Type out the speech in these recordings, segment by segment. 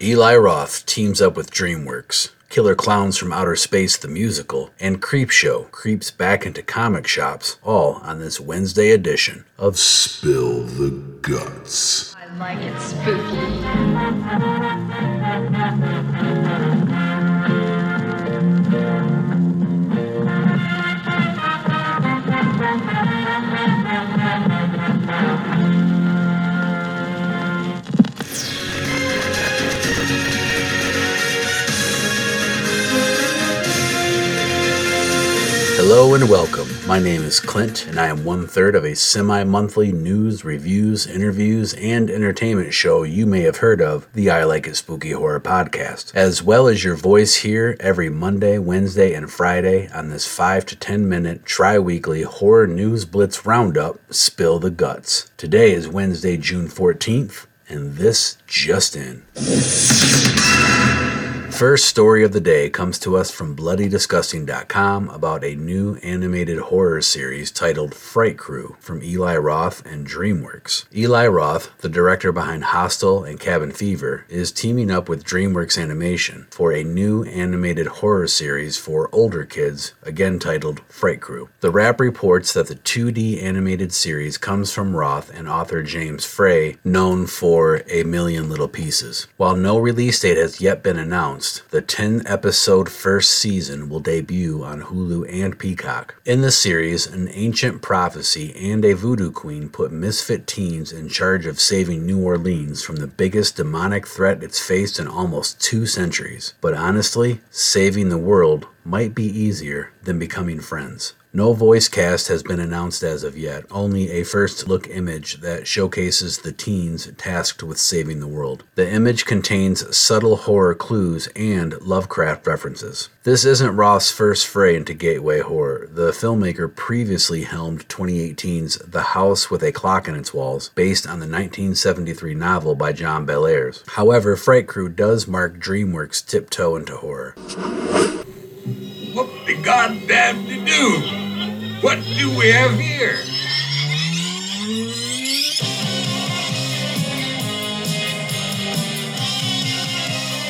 Eli Roth teams up with DreamWorks. Killer Klowns from Outer Space the musical, and Creepshow creeps back into comic shops, all on this Wednesday edition of Spill the Guts. I like it spooky. Hello and welcome. My name is Clint, and I am one third of a semi monthly news, reviews, interviews, and entertainment show you may have heard of, the I Like It Spooky Horror Podcast, as well as your voice here every Monday, Wednesday, and Friday on this 5 to 10 minute tri weekly horror news blitz roundup, Spill the Guts. Today is Wednesday, June 14th, and this just in. First story of the day comes to us from BloodyDisgusting.com about a new animated horror series titled Fright Crew from Eli Roth and DreamWorks. Eli Roth, the director behind Hostel and Cabin Fever, is teaming up with DreamWorks Animation for a new animated horror series for older kids, again titled Fright Crew. The Wrap reports that the 2D animated series comes from Roth and author James Frey, known for A Million Little Pieces. While no release date has yet been announced, the 10 episode first season will debut on Hulu and Peacock. In the series, an ancient prophecy and a voodoo queen put misfit teens in charge of saving New Orleans from the biggest demonic threat it's faced in almost two centuries. But honestly, saving the world might be easier than becoming friends. No voice cast has been announced as of yet, only a first look image that showcases the teens tasked with saving the world. The image contains subtle horror clues and Lovecraft references. This isn't Roth's first foray into gateway horror. The filmmaker previously helmed 2018's The House with a Clock in Its Walls, based on the 1973 novel by John Bellairs. However, Fright Crew does mark DreamWorks' tiptoe into horror. What the goddamn to do? What do we have here?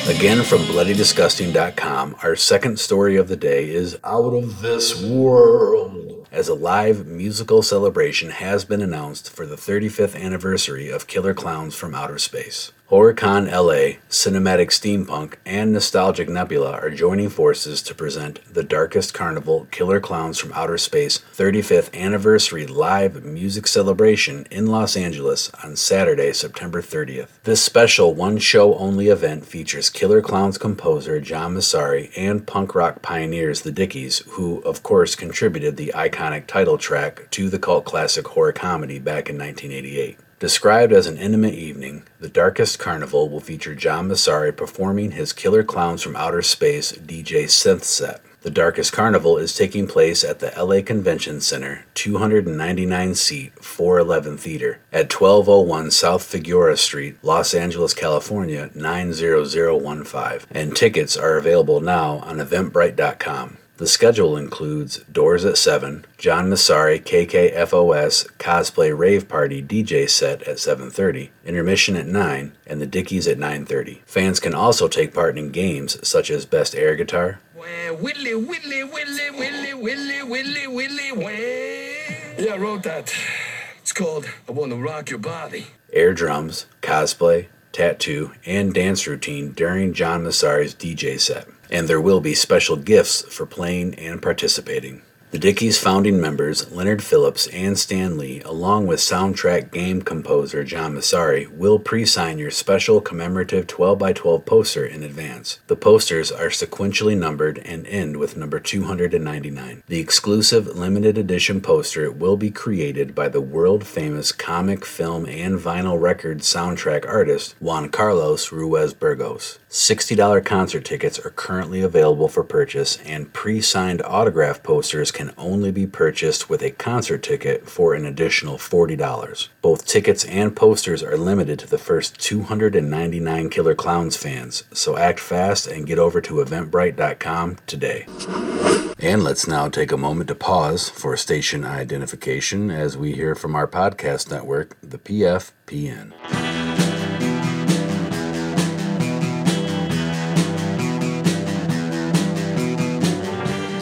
Again from BloodyDisgusting.com, our second story of the day is Out of This World. As a live musical celebration has been announced for the 35th anniversary of Killer Klowns from Outer Space. HorrorCon LA, Cinematic Steampunk, and Nostalgic Nebula are joining forces to present The Darkest Carnival Killer Klowns from Outer Space 35th Anniversary Live Music Celebration in Los Angeles on Saturday, September 30th. This special one show only event features Killer Klowns composer John Massari and punk rock pioneers The Dickies, who, of course, contributed the iconic title track to the cult classic horror comedy back in 1988. Described as an intimate evening, The Darkest Carnival will feature John Massari performing his Killer Klowns from Outer Space DJ synth set. The Darkest Carnival is taking place at the LA Convention Center, 299 seat 411 Theater at 1201 South Figueroa Street, Los Angeles, California 90015, and tickets are available now on Eventbrite.com. The schedule includes Doors at 7, John Massari KKFOS Cosplay Rave Party DJ set at 7:30, intermission at 9, and the Dickies at 9:30. Fans can also take part in games such as Best Air Guitar. Willy, willy, willy, willy, willy, willy, willy. Yeah, I wrote that. It's called I Want to Rock Your Body. Air drums, cosplay, tattoo, and dance routine during John Massari's DJ set. And there will be special gifts for playing and participating. The Dickies founding members, Leonard Phillips and Stan Lee, along with soundtrack game composer John Massari, will pre sign your special commemorative 12x12 poster in advance. The posters are sequentially numbered and end with number 299. The exclusive limited edition poster will be created by the world famous comic, film, and vinyl record soundtrack artist Juan Carlos Ruiz Burgos. $60 concert tickets are currently available for purchase, and pre signed autograph posters can only be purchased with a concert ticket for an additional $40. Both tickets and posters are limited to the first 299 Killer Klowns fans, so act fast and get over to Eventbrite.com today. And let's now take a moment to pause for station identification as we hear from our podcast network, the PFPN.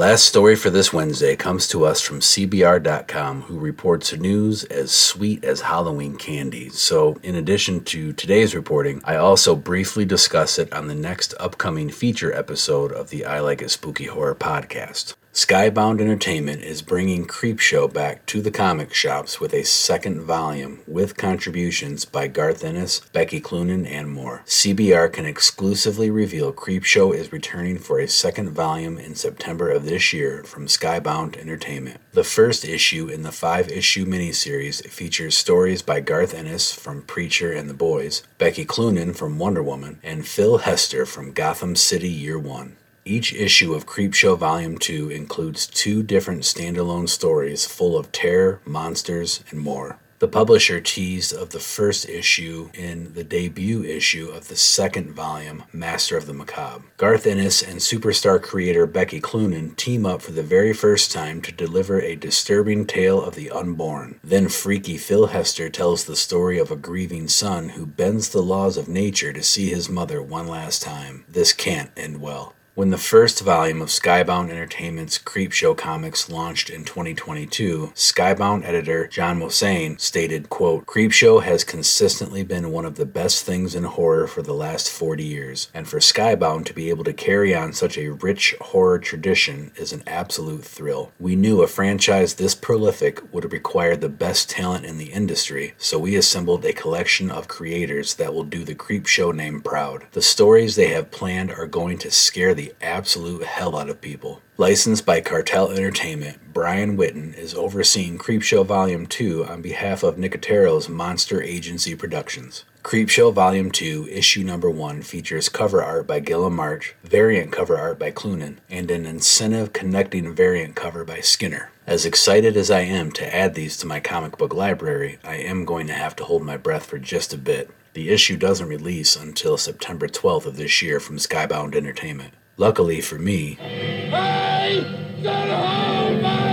Last story for this Wednesday comes to us from CBR.com, who reports news as sweet as Halloween candy. So, in addition to today's reporting, I also briefly discuss it on the next upcoming feature episode of the I Like It Spooky Horror podcast. Skybound Entertainment is bringing Creepshow back to the comic shops with a second volume with contributions by Garth Ennis, Becky Cloonan, and more. CBR can exclusively reveal Creepshow is returning for a second volume in September of this year from Skybound Entertainment. The first issue in the five issue miniseries features stories by Garth Ennis from Preacher and the Boys, Becky Cloonan from Wonder Woman, and Phil Hester from Gotham City Year One. Each issue of Creepshow Volume 2 includes two different standalone stories full of terror, monsters, and more. The publisher teased of the first issue in the debut issue of the second volume, Master of the Macabre. Garth Ennis and superstar creator Becky Cloonan team up for the very first time to deliver a disturbing tale of the unborn. Then freaky Phil Hester tells the story of a grieving son who bends the laws of nature to see his mother one last time. This can't end well. When the first volume of Skybound Entertainment's Creepshow comics launched in 2022, Skybound editor Jon Moisan stated, quote, Creepshow has consistently been one of the best things in horror for the last 40 years, and for Skybound to be able to carry on such a rich horror tradition is an absolute thrill. We knew a franchise this prolific would require the best talent in the industry, so we assembled a collection of creators that will do the Creepshow name proud. The stories they have planned are going to scare the absolute hell out of people. Licensed by Cartel Entertainment, Brian Witten is overseeing Creepshow Volume 2 on behalf of Nicotero's Monster Agency Productions. Creepshow Volume 2, Issue Number 1 features cover art by Guillem March, variant cover art by Cloonan, and an incentive connecting variant cover by Skinner. As excited as I am to add these to my comic book library, I am going to have to hold my breath for just a bit. The issue doesn't release until September 12th of this year from Skybound Entertainment. Luckily for me,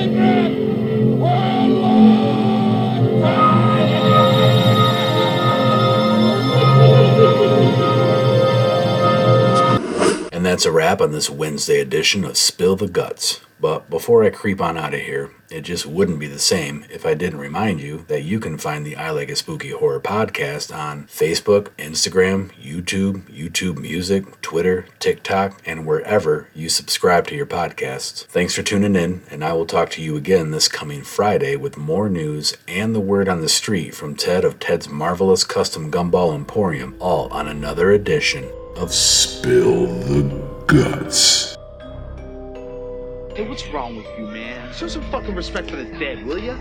and that's a wrap on this Wednesday edition of Spill the Guts. But before I creep on out of here, it just wouldn't be the same if I didn't remind you that you can find the I Like a Spooky Horror podcast on Facebook, Instagram, YouTube, YouTube Music, Twitter, TikTok, and wherever you subscribe to your podcasts. Thanks for tuning in, and I will talk to you again this coming Friday with more news and the word on the street from Ted of Ted's Marvelous Custom Gumball Emporium, all on another edition of Spill the Guts. Hey, what's wrong with you, man? Show some fucking respect for the dead, will ya?